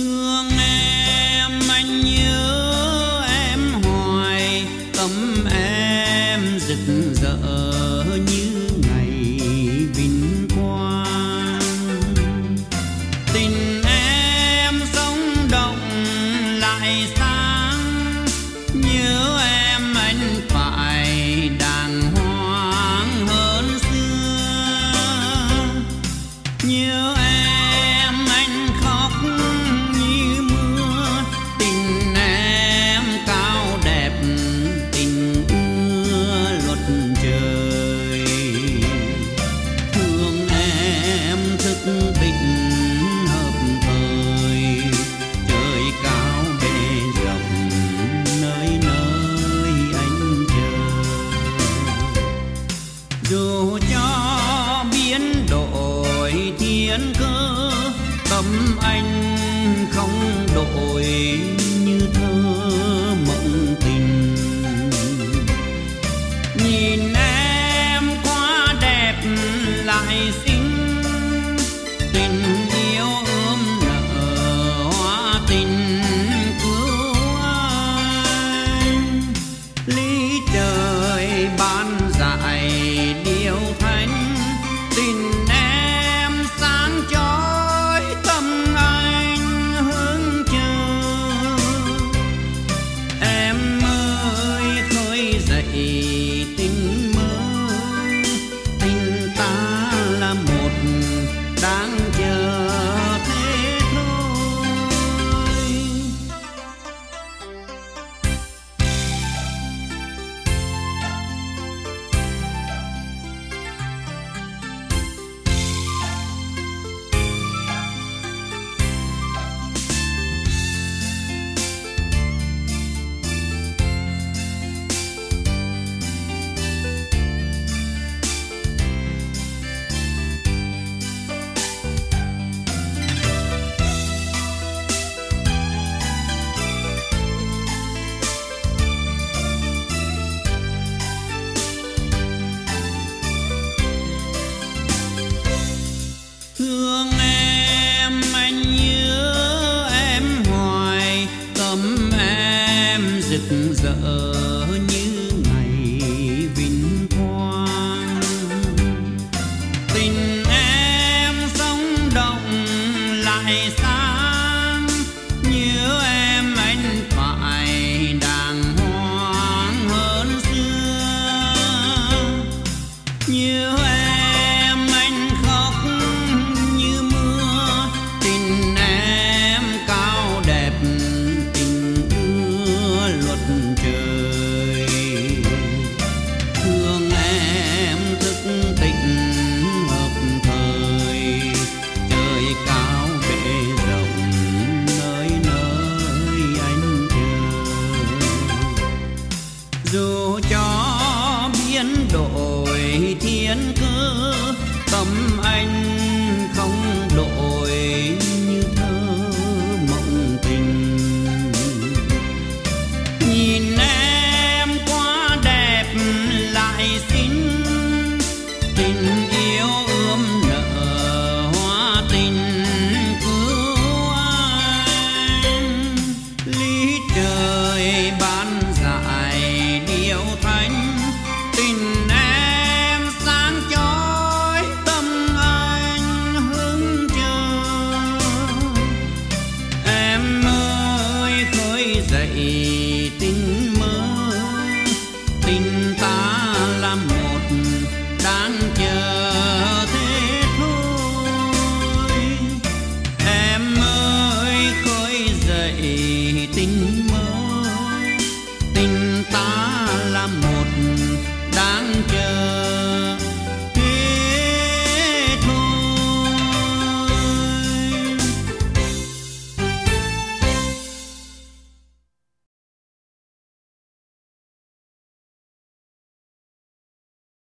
thương em anh nhớ em hoài tâm em rực rỡ. anh không đổi như thơ mộng tình. Nhìn em quá đẹp lại xinh Chinese dù cho biến đổi thiên cơ, tâm anh không đổi như thơ mộng tình. Nhìn em quá đẹp, lại xinh, tình